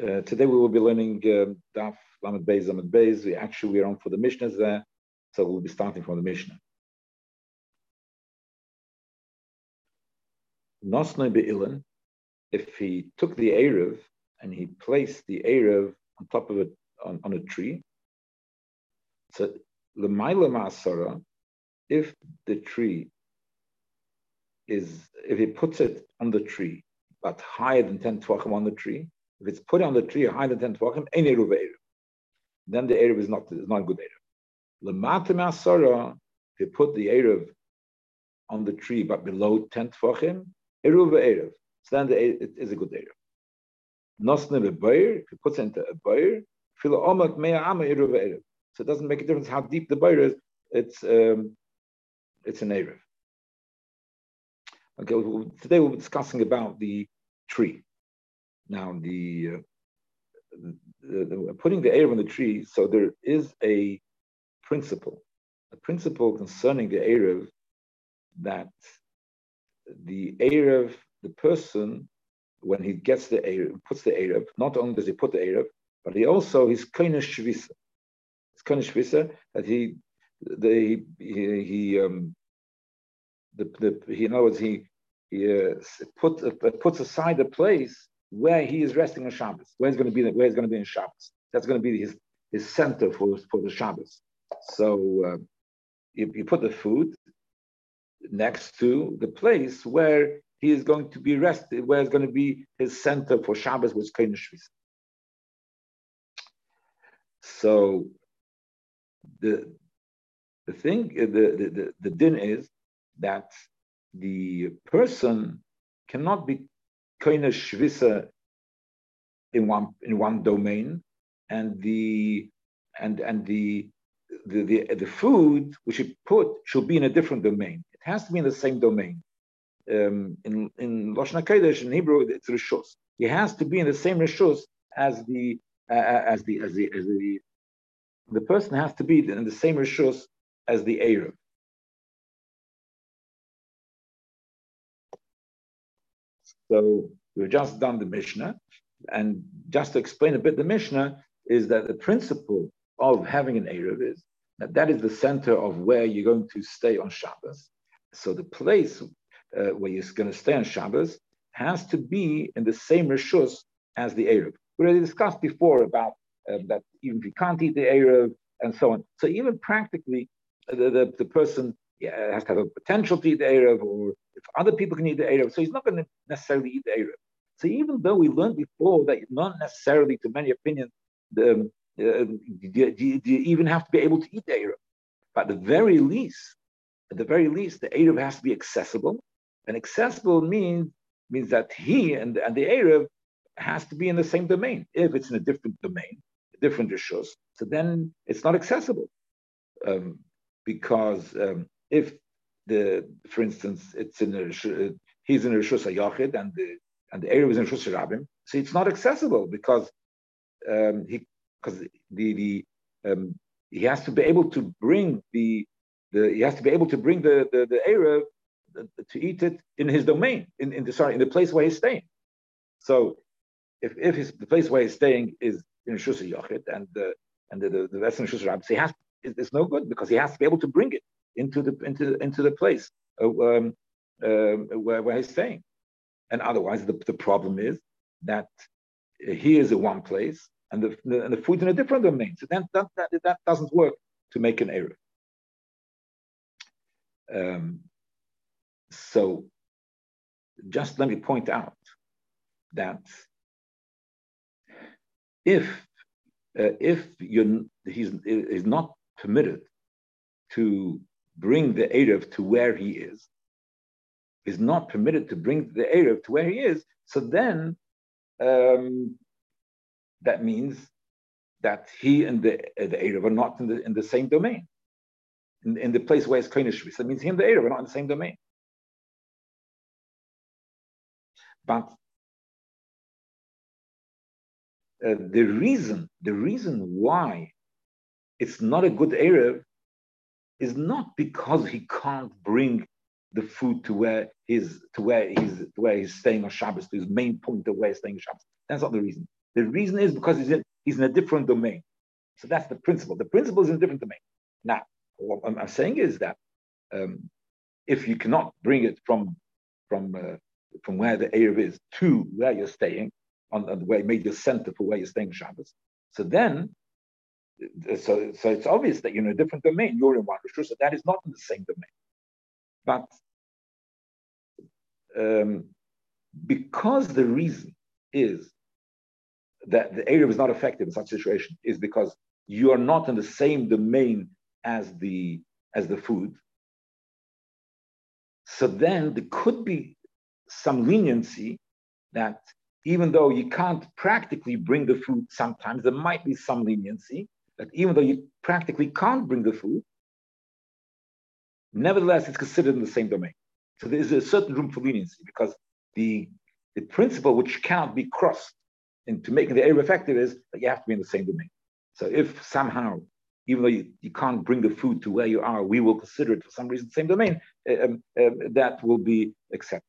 Uh, today we will be learning uh, Daf Lamed Beis Lamed Beis. We actually we are on for the Mishnahs there, so we'll be starting from the Mishnah. Nosnoi be'ilan, if he took the Erev and he placed the Erev on top of it on, on a tree, so Lemaila Ma'asara, if the tree is, if he puts it on the tree, but higher than 10 tvachim on the tree, if it's put on the tree higher than 10 tvachim, any eruv Then the eruv is not, is not a good eruv. Lematim asara, if you put the eruv on the tree but below 10 tvachim, eruv eruv. So then the, it is a good eruv. Nosne bebayr, if you put it into a bayr, filo omak mea ama eruv eruv. So it doesn't make a difference how deep the bayr is, it's, um, it's an eruv. Okay, today we'll be discussing about the tree. Now, the, uh, the, the, putting the Erev on the tree, so there is a principle, a principle concerning the Erev that the Erev, the person, when he gets the Erev, puts the Erev, not only does he put the Erev, but he also, he's kind of shvisa. It's kind of shvisa that he, the, he, he, um, the, the, he, in other words, he, he uh, put, uh, puts aside a place where he is resting on Shabbos, where he's going to be, where he's going to be in Shabbos. That's going to be his, his center for, for the Shabbos. So uh, you, you put the food next to the place where he is going to be rested, where it's going to be his center for Shabbos, which is Kohen So the the thing, the, the, the, the din is that the person cannot be of shvisa in one in one domain, and the and and the the, the, the food which you put should be in a different domain. It has to be in the same domain. Um, in in Lashon Kodesh in Hebrew, it's rishus. It has to be in the same rishus as the uh, as the as the as the the person has to be in the same rishus as the Arab. So we've just done the Mishnah, and just to explain a bit the Mishnah is that the principle of having an Erev is that that is the center of where you're going to stay on Shabbos. So the place uh, where you're going to stay on Shabbos has to be in the same Rishus as the Erev. We already discussed before about uh, that even if you can't eat the Erev and so on. So even practically, the, the, the person yeah, has to have a potential to eat the Erev, or if other people can eat the Erev, so he's not going to necessarily eat the Erev. So even though we learned before that not necessarily, to many opinions, the, um, uh, do, do, do, you even have to be able to eat the Erev? But at the very least, at the very least, the Erev has to be accessible. And accessible means means that he and, and the Erev has to be in the same domain. If it's in a different domain, different issues, so then it's not accessible. Um, because um, if the, for instance, it's in a, he's in a Rishus Yachid and the and the area is in Rishus Rabim, so it's not accessible because um, he because the the um, he has to be able to bring the the he has to be able to bring the the, the area to eat it in his domain in, in the sorry in the place where he's staying. So if if his the place where he's staying is in Rishus Yachid and the and the the, the Western Rishus Rabim, so he has it's no good because he has to be able to bring it into the into into the place um, uh, where, where he's staying. And otherwise, the, the problem is that he is in one place and the, the, and the food's in a different domain. So then that, that, that doesn't work to make an error. Um, so just let me point out that if uh, if he's is not permitted to bring the Erev to where he is, is not permitted to bring the Erev to where he is, so then um, that means that he and the, uh, the Erev are not in the, in the same domain, in, in the place where it's Koinish That means he and the Erev are not in the same domain. But uh, the reason, the reason why it's not a good Erev is not because he can't bring the food to where he's to where he's to where he's staying on Shabbos, to his main point of where he's staying on Shabbos. That's not the reason. The reason is because he's in, he's in a different domain. So that's the principle. The principle is in a different domain. Now, what I'm saying is that um, if you cannot bring it from from uh, from where the Erev is to where you're staying, on, on the way made your center for where you're staying Shabbos, so then so, so it's obvious that you're in a different domain. You're in one Rosh so that is not in the same domain. But um, because the reason is that the area is not effective in such situation is because you are not in the same domain as the as the food. So then there could be some leniency that even though you can't practically bring the food sometimes, there might be some leniency that even though you practically can't bring the food, nevertheless it's considered in the same domain. So there is a certain room for leniency because the, the principle which cannot be crossed into making the area effective is that you have to be in the same domain. So if somehow, even though you, you can't bring the food to where you are, we will consider it for some reason the same domain, um, um, that will be acceptable.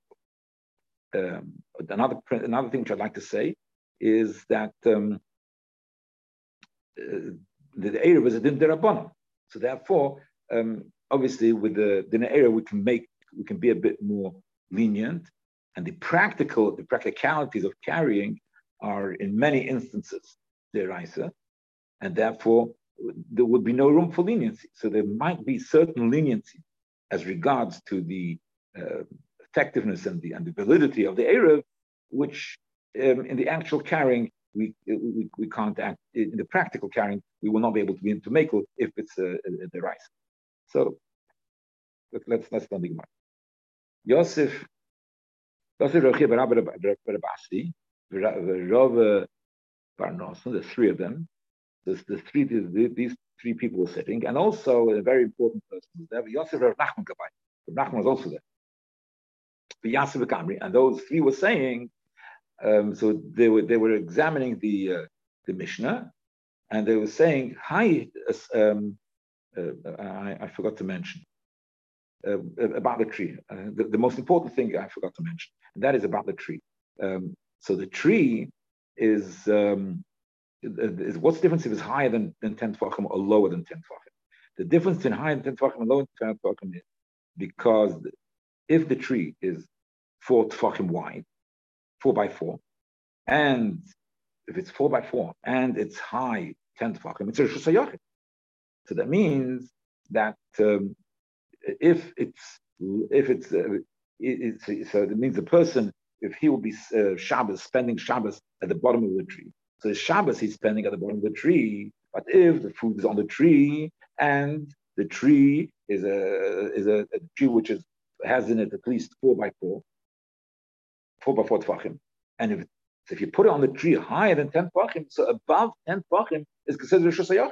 Um, another another thing which I'd like to say is that uh, the, the area was a din derabbanon. So therefore, um, obviously, with the din area, we can make we can be a bit more lenient, and the practical the practicalities of carrying are in many instances deraisa, and therefore there would be no room for leniency. So there might be certain leniency as regards to the uh, effectiveness and the, and the validity of the Erev, which um, in the actual carrying we, we, we can't act in the practical carrying, we will not be able to be into Mekel if it's uh, uh, the rice. So let's let's not Gemara. Yosef, Yosef Rechi Barabasi, Rav Parnoson, the three of them, the, the three these three people were sitting, and also a very important person was there. Yosef Rav Nachman Kabai. Rav Nachman was also there. Yosef Kamri, and those three were saying um, so they were they were examining the uh, the Mishnah, and they were saying, "Hi, um, uh, I, I, forgot to mention uh, about the tree. Uh, the, the, most important thing I forgot to mention, and that is about the tree. Um, so the tree is, um, is what's the difference if it's higher than, than 10 tefachim or lower than 10 tefachim? The difference between higher than 10 tefachim and lower than 10 tefachim is because if the tree is four tefachim wide, four by four, and if it's four by four and it's high ten tefachim, it's rishus So that means that um, if it's if it's, uh, it's so it means the person if he will be uh, Shabbos spending Shabbos at the bottom of the tree. So the Shabbos he's spending at the bottom of the tree. But if the food is on the tree and the tree is a is a, a tree which is has in it at least four by four, four by four tefachim. And if if you put it on the tree higher than 10 tefachim, so above 10 tefachim is considered Rosh Hashanah.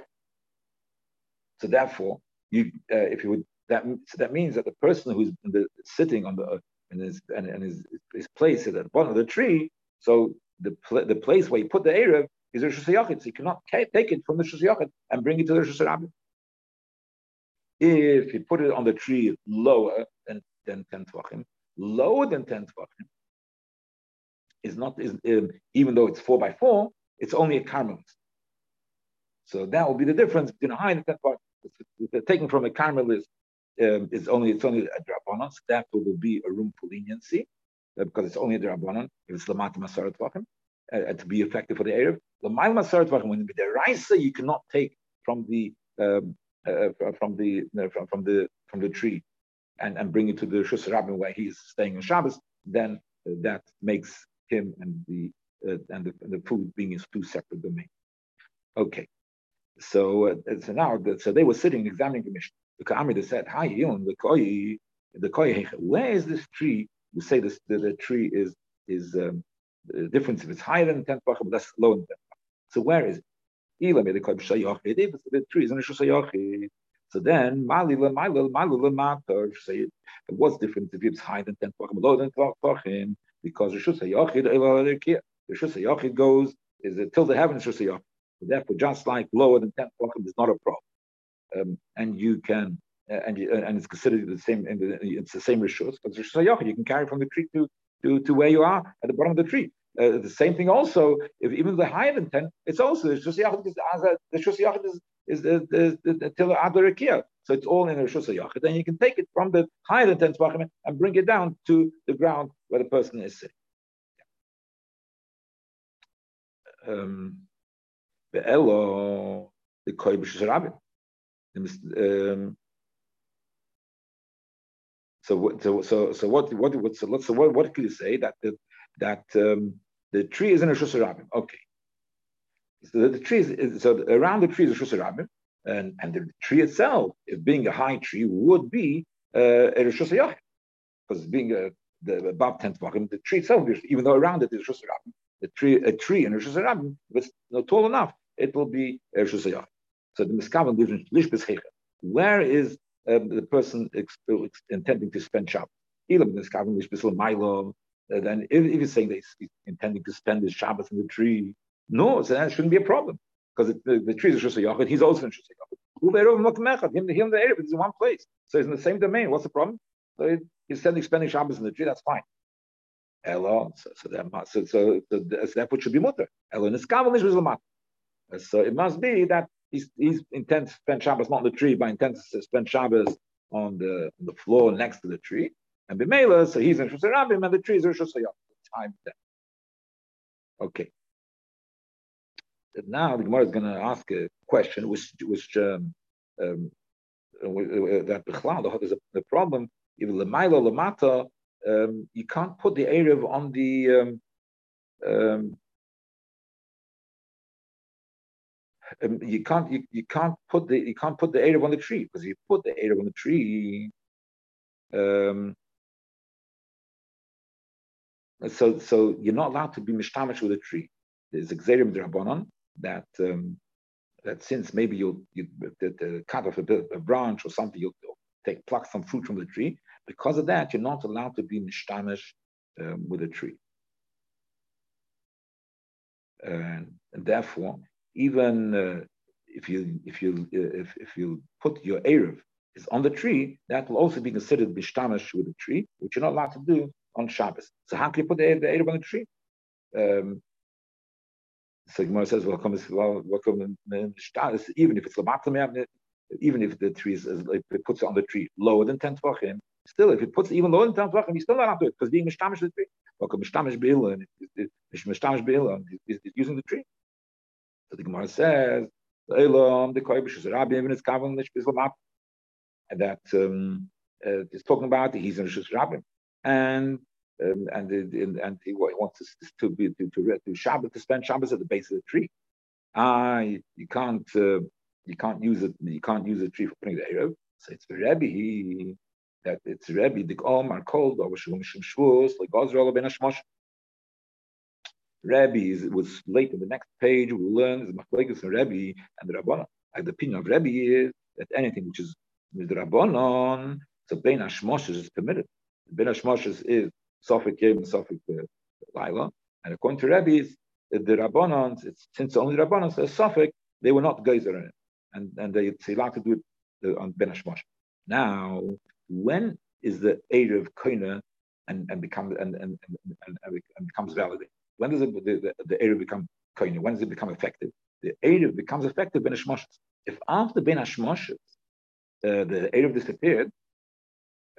So therefore, you uh, if you would that so that means that the person who's the, sitting on the in his and, and his, his at the bottom of the tree, so the pl- the place where you put the erev is Rosh Hashanah. So you cannot take it from the Rosh Hashanah and bring it to the Rosh Hashanah. If you put it on the tree lower than, than 10 tefachim, lower than 10 tefachim, is not, is, um, even though it's four by four, it's only a Carmelist. So that will be the difference between a high and a 10 tefachim. Taken from a Carmelist um, only, it's only a Drabonon, so therefore will be a room for leniency, uh, because it's only a Drabonon, if it's Lamat Masarat Vachim, uh, to be effective for the Erev. Lamat Masarat Vachim, when the Raisa, you cannot take from the um, uh, from the from, from the from the tree and, and bring it to the Shus Rabbin where he's staying on Shabbos, then uh, that makes him and the uh, and the, the, food being in two separate domains. Okay, so uh, so now so they were sitting examining the Mishnah. The Ka'amida said, "Hi, Yilon, the koi, the koi. Where is this tree? You say this the, the tree is is um, the difference if it's higher than ten but that's lower than ten So where is it? The tree is in the so then, malila, malila, malila, matar. Say, what's different if it's higher than ten pachim, lower than pachim? Because Rishus Hayachid, Rishus Hayachid goes is it till the heavens Rishus Hayachid. Therefore, just like lower than ten pachim is not a problem, um, and you can. Uh, and uh, and it's considered the same. The, it's the same rishus, but rishus hayachid you can carry from the tree to, to to where you are at the bottom of the tree. uh, the same thing also, if even the higher than 10, it's also, the Shus Yachid is, is, the, the, the, Tila So it's all in the Shus Yachid. And you can take it from the higher than 10 Tvachim and bring it down to the ground where the person is sitting. Um, the Elo, the Koibish Rabbin. Um, so, so, so, so what, what, what, so, so what, what can you say that that um, the tree is in a Shusarabim? Okay. So the, the tree is, so around the tree is a Shusarabim, and, and the tree itself, if being a high tree, would be uh, a Shusayach. Because being a, the, above 10 Tvachim, the tree itself, even though around it is Shusarabim, the tree, a tree in a Shusarabim, if it's not tall enough, it will be a Shusayach. So the Miskavan lives in Where is um, the person ex- intending to spend Shabbos. Then if, if he's saying that he's intending to spend his Shabbos in the tree, no, so that shouldn't be a problem because the, the tree is a Shusay he's also in Shusay Yachid. Him, him, the Erev is in one place, so he's in the same domain. What's the problem? So he's spending, spending Shabbos in the tree. That's fine. Elo, so, so, that, so, so, so, so should be mutter. Elo niskavel is So it must be that he's, he's intends to spend Shabbos not on the tree, but intends to spend Shabbos on the, on the floor next to the tree. And Bimela, so he's in Shusarabim, and the tree is Rosh Time then. Okay. Now the Gemara is going to ask a question, which, which um, um, that there's a the problem. Even lemaila lamata, um, you can't put the erev on the um, um, um, you can't you, you can't put the you can't put the Erev on the tree because you put the Erev on the tree. Um, so so you're not allowed to be mishtamish with a tree. There's a xerim drabonon that um, that since maybe you'll you the, the cut off a, bit, a branch or something, you'll, you'll, take pluck some fruit from the tree. Because of that, you're not allowed to be mishtamish um, with a tree. And, and therefore, even uh, if you if you uh, if, if you put your erev is on the tree, that will also be considered bishtamish with the tree, which you're not allowed to do on Shabbos. So how can you put the, the erev on the tree? Um, so Gemara says, "Well, come, well, welcome even if it's even if the tree is, like, it puts it on the tree lower than ten tvachim, still, if it puts it even lower than ten tvachim, you still not do it because being mishtamish the tree. Welcome, mishtamish beil and mishtamish beil and is using the tree. So the Gemara says, and that um, uh, it's talking about he's in Rishus Rabbi, and um, and and, and he, wants to, to be to to, to Shabbat to spend Shabbos at the base of the tree. Ah, you, you can't uh, you can't use it. You can't use a tree for putting the erev. So it's the Rebbe he, that it's Rebbe the Omar called over Shum Shvus like Gozrol ben Ashmosh. Rebbe is, was late in the next page. We'll learn the Machlekes and Rebbe and the Rabbanon. Like the opinion of Rebbe is that anything which is the Rabbanon, so Bein Hashmoshes is permitted. Bein Hashmoshes is Sophic Yom and uh, Laila. And according to Rebbe, is the Rabbanon, since only Rabbanon says Sophic, they were not geyser in it. And, and they, say allowed to do it on Ben Hashmosh. Now, when is the Erev Koina and, and, become, and, and, and, and, becomes valid? When does it, the, the, the become koine? When does it become effective? The Erev becomes effective Ben Hashmoshes. If after Ben Hashmoshes, uh, the Erev disappeared,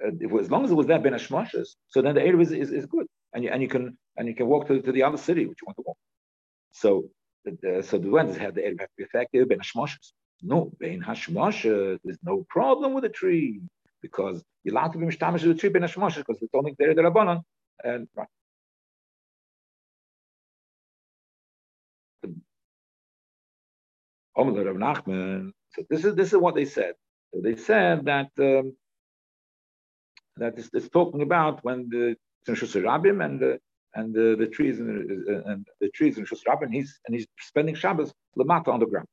as long as it was there Ben Hashmoshes, so then the area is, is, is, good. And you, and you can and you can walk to, to the other city which you want to walk. So the, so the does have the area have to be effective? Ben Hashmoshes. No, Ben Hashmoshes, there's no problem with the tree because you're allowed to be mishtamish the tree Ben Hashmoshes because it's only there the Rabbanon. And right. So this is this is what they said. So they said that um, that is, it's talking about when the and the and the, trees and the, and the trees in Shus he's and he's spending Shabbos lamata on the ground.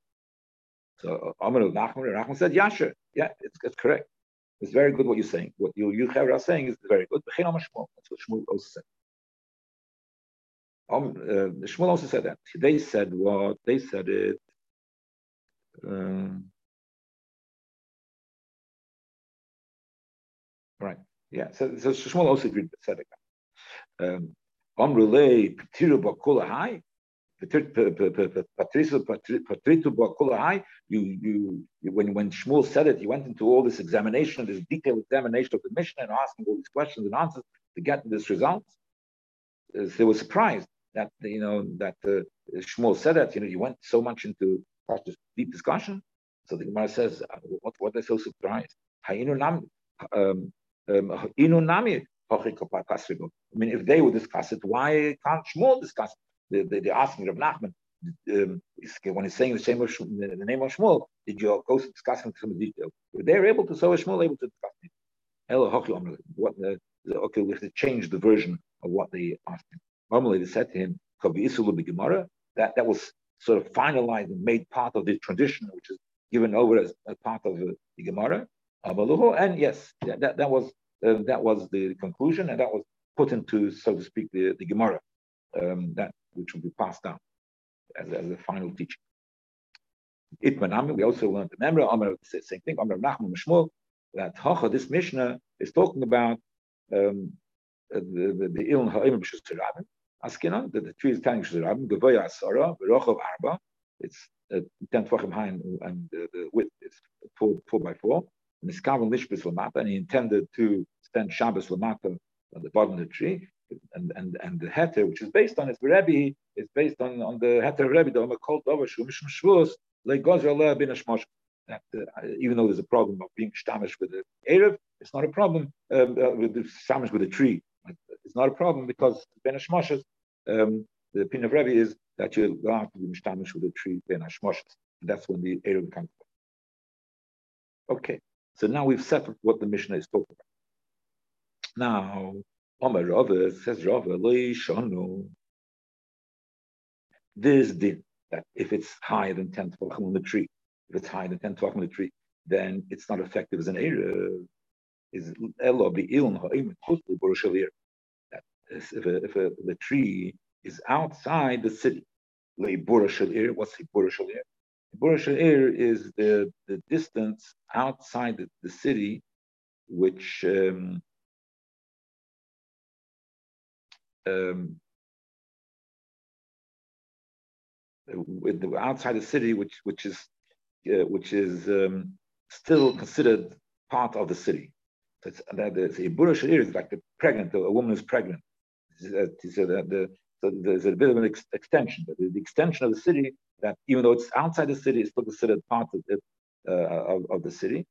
So Amar Rav Nachman, Nachman said, "Yeah, sure, yeah, it's, it's correct. It's very good what you're saying. What you you are saying is very good." That's what Shmuel also said. Um, uh, Shmuel also said that. They said what? They said it um, right. Yeah. So, so Shmuel also agreed with Tzedek. Um, Omrule Petiru Bakulahai, you, you, when, when Shmuel said it, he went into all this examination, this detailed examination of the Mishnah and asking all these questions and answers to get this result. Uh, they were surprised that, you know, that uh, Shmuel said that, you know, you went so much into such a deep discussion. So the Gemara says, uh, what, what are they so surprised? Um, um, I mean, if they would discuss it, why can't Shmuel discuss it? They, they, they're asking Rav Nachman, um, when he's saying the, same of Shmuel, the name of Shmuel, did you go discussing some detail? If they're able to, so is Shmuel able to discuss it. What okay, we have to change the version of what they asked him. Normally, they said to him, that, that was sort of finalized and made part of the tradition, which is given over as, as part of the, the Gemara. And yes, that, that was uh, that was the conclusion, and that was put into, so to speak, the, the Gemara, um, that which will be passed down as, as a final teaching. Itmanami, we also learned the memory, Amar, same thing, Amar Nachman Mishmul, that Hacha, this Mishnah, is talking about um, the the Iln Ha'im B'Shus Askina, that the tree is telling B'Shus Gavoya Asara, V'Rochov Arba, it's uh, 10 Tvachim high and, the, the width is 4, four by 4, Lishbis Lamata, and he intended to spend Shabbos Lamata at the bottom of the tree, and and and the heter, which is based on its Rebbe, is based on on the heter Rebbe, the called over Shumishim Shvus. That uh, even though there's a problem of being stamish with the Erev, it's not a problem um, uh, with the stamish with a tree. It's not a problem because ben um, the opinion of Rebbe is that you're allowed to be stamish with the tree ben Ashmoshes. That's when the Erev comes. Okay, so now we've settled what the Mishnah is talking about. Now, Omer Rava says Rava Shonu. This din that if it's higher than 10 tvachim on the tree, if it's higher than 10 tvachim on the tree, then it's not effective as an area. Is elo iln ha'im That if, a, if a, the tree is outside the city, what's the Bura is the, the distance outside the, the city which um, um, the, outside the city, which which is uh, which is um, still considered part of the city. So it's, that the Ibura is like the pregnant, a woman is pregnant. So, the, so there's a bit of an ex- extension, but the, extension of the city that even though it's outside the city, it's still considered part of, it, uh, of, of, the city.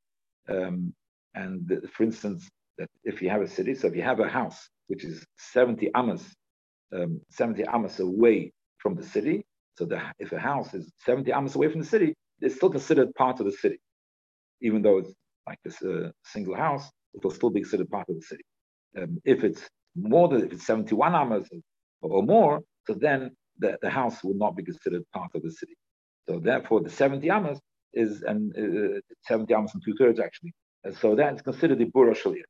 Um, and the, for instance, that if you have a city, so if you have a house which is 70 amas, um, 70 amas away from the city. So the, if a house is 70 amas away from the city, it's still considered part of the city. Even though it's like this uh, single house, it will still be considered part of the city. Um, if it's more than, if it's 71 amas or more, so then the, the house will not be considered part of the city. So therefore, the 70 amas is and uh, 70 amas and two thirds actually. And so that's considered the Bura Shalir.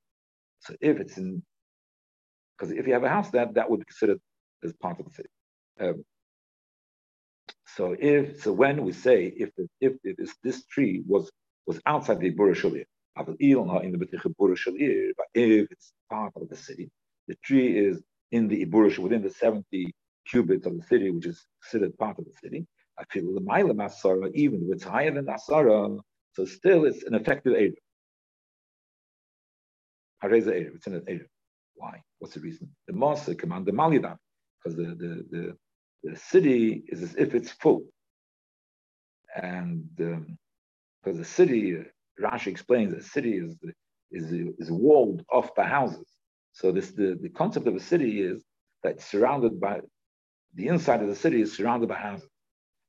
So if it's in because if you have a house, that that would be considered as part of the city. Um, so if so, when we say if if, if this, this tree was was outside the Bura Shalir, in the Bura but if it's part of the city, the tree is in the Iburish within the 70 cubits of the city, which is considered part of the city. I feel the Maila Masara, even if it's higher than Asara, so still it's an effective Erev. Hareza Erev, it's an Erev. Why? What's the reason? The Mosque command the Malidan, because the, the, the, the, city is as if it's full. And um, because the city, Rashi explains, the city is, is, is walled off by houses. So this the, the concept of a city is that it's surrounded by the inside of the city is surrounded by houses.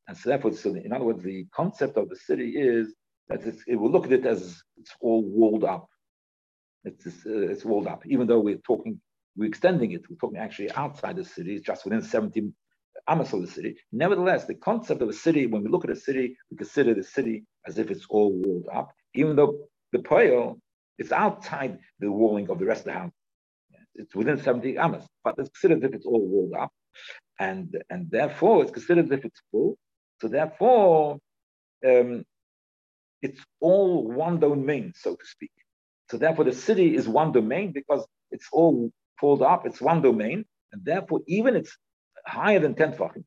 And so therefore, so in other words, the concept of the city is that it will look at it as it's all walled up. It's, uh, it's walled up, even though we're talking, we're extending it. We're talking actually outside the city, it's just within 70 amas of the city. Nevertheless, the concept of a city, when we look at a city, we consider the city as if it's all walled up, even though the poil is outside the walling of the rest of the house. It's within 70 amas, but it's considered as if it's all walled up. And, and therefore, it's considered as if it's full. So therefore, um, it's all one domain, so to speak. So therefore, the city is one domain because it's all pulled up. It's one domain, and therefore even it's higher than 10 tefachim,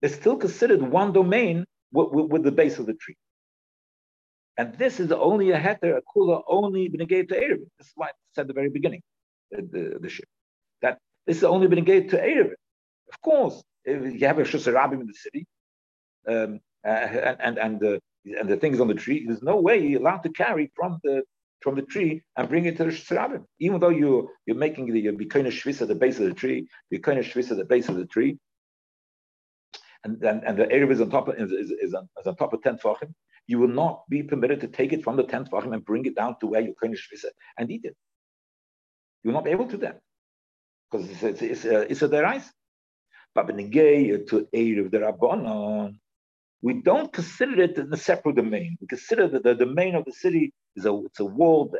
it's still considered one domain with, with, with, the base of the tree. And this is only a heter, a kula, only benegate to. This is why I said at the very beginning, the, the, the ship, that this is only benegate to Erev. Of course, if you have a Shusarabim in the city, um, uh, and and and the and the things on the tree, there's no way you're allowed to carry from the from the tree and bring it to the Shusarabim. Even though you you're making the Bikona Shvis at the base of the tree, Bikona Shvis at the base of the tree, and and, and the Erev is on top of, is, is, is, on, is on top of ten tefachim, you will not be permitted to take it from the tenth tefachim and bring it down to where you Koine Shvisa and eat it. You will not able to do that because it's, it's, it's, a, it's a derais. But benegay to Erev the Rabbanon, we don't consider it in a separate domain. We consider that the domain of the city is a it's a walled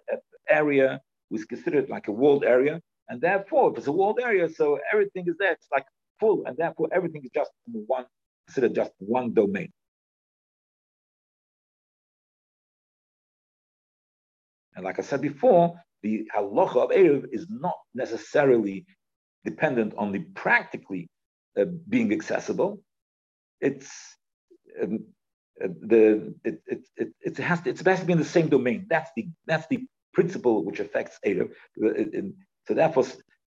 area. We consider it like a walled area, and therefore, if it's a walled area, so everything is there. It's like full, and therefore everything is just one considered just one domain. And like I said before, the halacha of Erev is not necessarily dependent on the practically uh, being accessible. It's um, uh, the it, it, it, it has to, it's best to be in the same domain. That's the that's the principle which affects Erev. So therefore,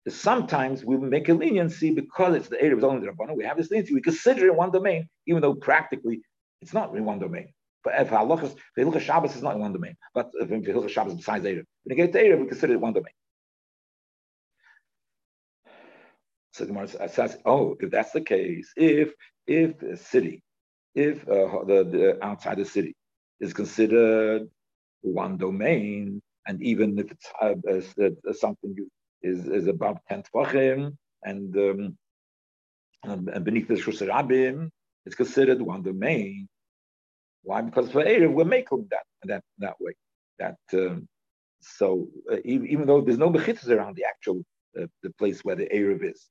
sometimes we make a leniency because it's the Erev is only the Rabbanah. We have this leniency. We consider it one domain, even though practically it's not in one domain. But if halachas, Shabbos is not in one domain, but if Shabbos besides Erev, when you get to Erev, we consider it one domain. So Gemara says, oh, if that's the case, if if the city, if uh, the, the outside the city is considered one domain, and even if it's uh, uh, something is, is above 10 tvachim, and, um, and beneath the Shusarabim, it's considered one domain. Why? Because for Erev, we're making that that that way. That um, so uh, even, even, though there's no mechitzas around the actual uh, the place where the Erev is,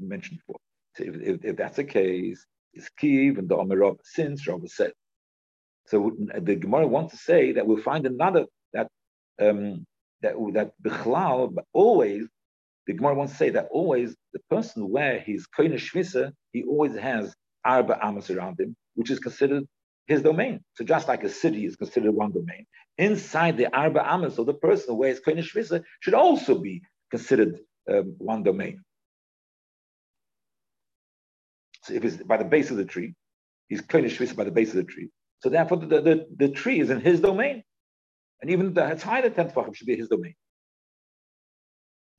mentioned before. So if, if, if that's the case, it's Kiev and the Omerov since Rav said. So the Gemara wants to say that we'll find another that um, that that Bichlal, but always the Gemara wants to say that always the person where he's Koine Shvisa, he always has Arba Amos around him, which is considered his domain. So just like a city is considered one domain, inside the Arba Amos of the person where he's Koine Shvisa should also be considered um, one domain. So if it's by the base of the tree, he's Koine Shvisa by the base of the tree. So therefore the, the, the tree is in his domain. And even the Hatzai, tenth Tefachim, should be his domain.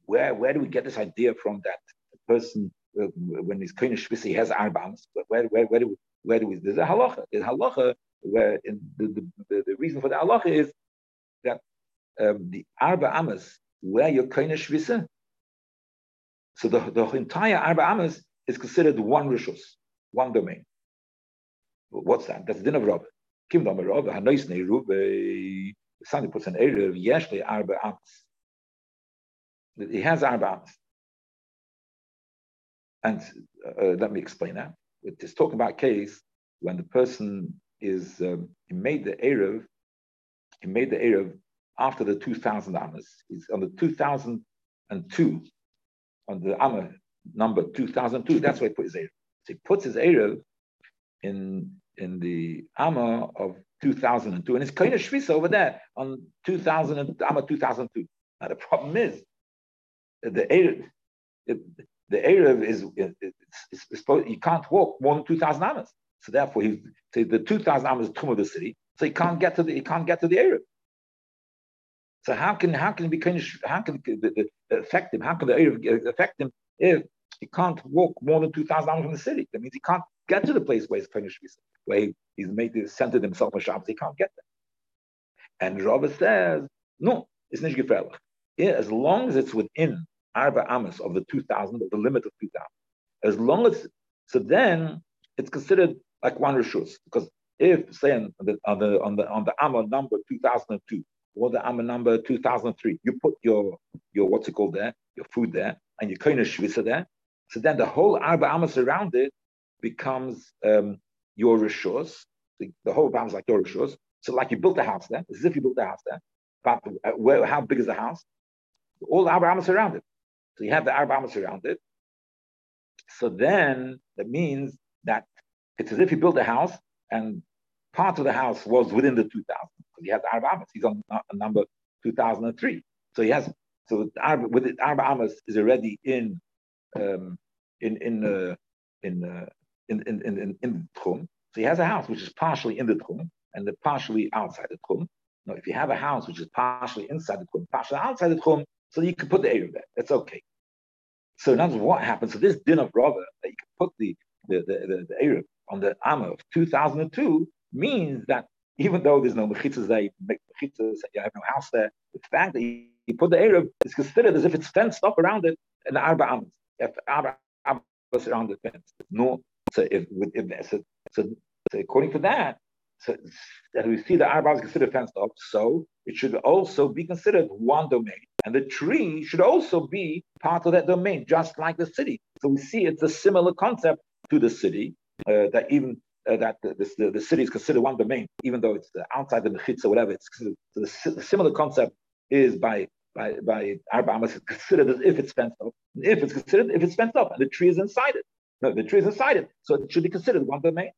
Where, where do we get this idea from that person, uh, when he's Koine Shvisa, he has Arbams? Where, where, where, do where do we, there's a halacha. There's halacha where the, the, the, the, reason for the halacha is that um, the Arba Amas, where you're Koine Shvisa, so the, the entire Arba Amas is considered one rishus, one domain. What's that? That's din of Rav. Kim Dam Rav, Hanois Neiru, somebody puts an Erev, Yeshli Arba Amas. He has Arba Amas. And uh, let me explain that. It's talking about case when the person is, um, he made the Erev, he made the Erev after the 2000 Amas. He's on the 2002, on the Amma number 2002, that's where he put his Erev. So he puts his Erev in, in the Amma of 2002, and it's kind of shvisa over there on 2000 and Amma 2002. Now the problem is the Erev, the Erev is, it's, it's, supposed, you can't walk more than 2,000 amas. So therefore, he so the 2,000 amas is tomb of the city, so he can't get to the he can't get to the Erev. So how can how can it be kind of, how can it affect him? How can the Erev affect him if he can't walk more than 2,000 amas from the city? That means he can't get to the place where he's kind of where he, he's made the, centered himself on Shabbos. He can't get there. And Rava says, no, it's nicht gefährlich. Yeah, as long as it's within Arba Amos of the 2000, of the limit of 2000. As long as, so then it's considered like one Rishus. Because if, say, on the, on the, on the, on the Amma number 2002, or the Amma number 2003, you put your, your what's it called there, your food there, and your Koine Shvisa there, so then the whole Arba Amos around it becomes um, your Rishos. The, the whole Arba is like your Rishos. So like you built a house there, as if you built a house there. But uh, where, how big is the house? All the Arba Amos around it. So you have the Arba Amos around it, So then that means that it's as if you built a house and part of the house was within the 2000 because he has Arba Amas. He's on, on number 2003. So he has so with it, Arba Amas is already in um, in in uh, in, uh, in, in in in the Tchum. So he has a house which is partially in the Tchum and partially outside the Tchum. Now, if you have a house which is partially inside the Tchum, partially outside the Tchum, so you can put the area there. That's okay. So now what happens? So this din of Rava that you can put the the the, the, the on the Amma of 2002 means that even though there's no mechitzas there, you make mechitzas, you have no house there, the fact that you, put the Erev is considered as if it's fenced up around it and the Arba Amas. If Amas around the fence. No, so if, if so, so, so according to that, so that we see the Arba is considered fenced up, so it should also be considered one domain. And the tree should also be part of that domain, just like the city. So we see it's a similar concept to the city, uh, that even uh, that the, the, the, city is considered one domain, even though it's outside the mechitza or whatever. It's so the, similar concept is by by by Arba Amas considered as if it's fenced up. If it's considered if it's fenced up and the tree is inside it, no, the tree is inside it, so it should be considered one domain.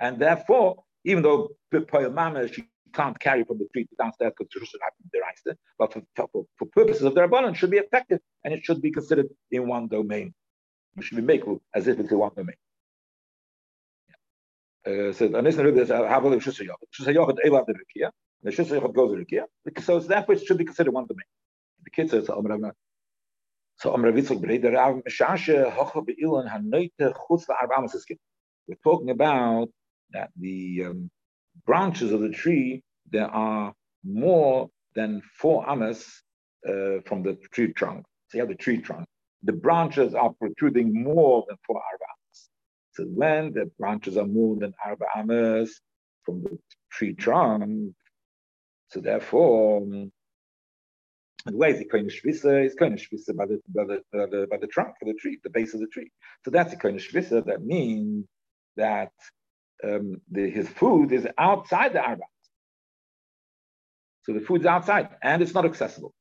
And therefore, even though Poyel Mamash can't carry from the tree downstairs because Jerusalem happened but for, for, for purposes of the Rabbanon, should be effective and it should be considered in one domain. It should be made as if it's in one domain. Uh, so of the. The goes to. So therefore it should be considered one domain. The Amr so Meshashe Hocha Hanoite Chutz Amas We're talking about that the um, branches of the tree there are more than four amas uh, from the tree trunk. So you have the tree trunk. The branches are protruding more than four arba so when the branches are more than arba amas from the tree trunk, so therefore, where is the koine shvisa? It's koine shvisa by the, by the by the by the trunk of the tree, the base of the tree. So that's the koine shvisa. That means that um, the, his food is outside the arba. So the food's outside and it's not accessible.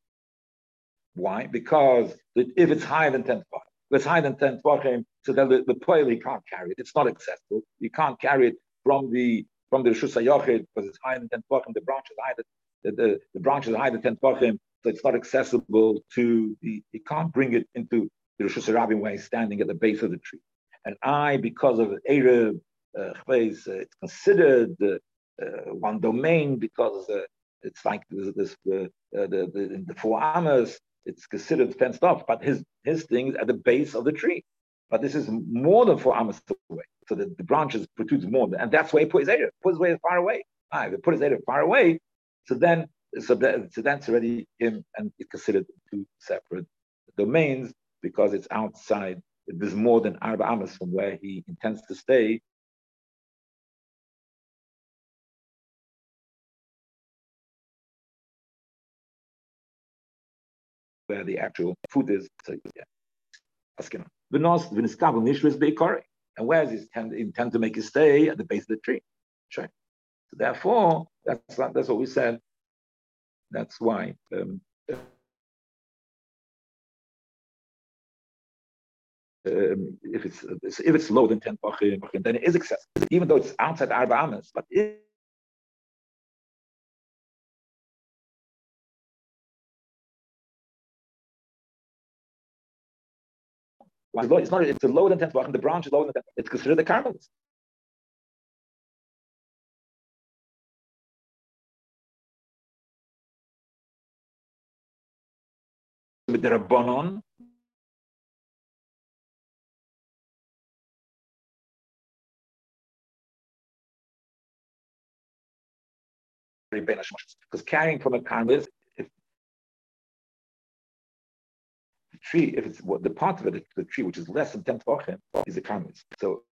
Why? Because if it's higher than 10 it's higher than 10 tvachim, so then the, the poil he can't carry it. It's not accessible. You can't carry it from the from the Rishus HaYochid because it's higher than 10 tvachim. The branch is higher than, the, the, the branch is higher than 10 tvachim, so it's not accessible to the, you can't bring it into the Rishus HaRabim where he's standing at the base of the tree. And I, because of Erev, uh, it's considered uh, uh, one domain because uh, it's like this, this uh, the, the, the four amas, it's considered fenced off, but his his thing is at the base of the tree. But this is more than four amas away. So the, the branches protrudes more, and that's why he put his way far away. Ah, if his area far away, so then so, that, so that's already him, and it's considered two separate domains because it's outside. There's more than arba amas from where he intends to stay, where the actual food is. So, yeah. And where does he intend, to make his stay? At the base of the tree. Sure. So therefore, that's that's what we said. That's why. Um, um, if it's if it's lower than ten pachim, then it is accessible, even though it's outside arba amas. But It's not. It's a lower than tenth and The branch is lower than tenth. It's considered the Carmelites. With the Rabbanon, because carrying from a Carmelist tree, if it's what the part of it, the tree which is less than 10 tvachim, is a karmis. So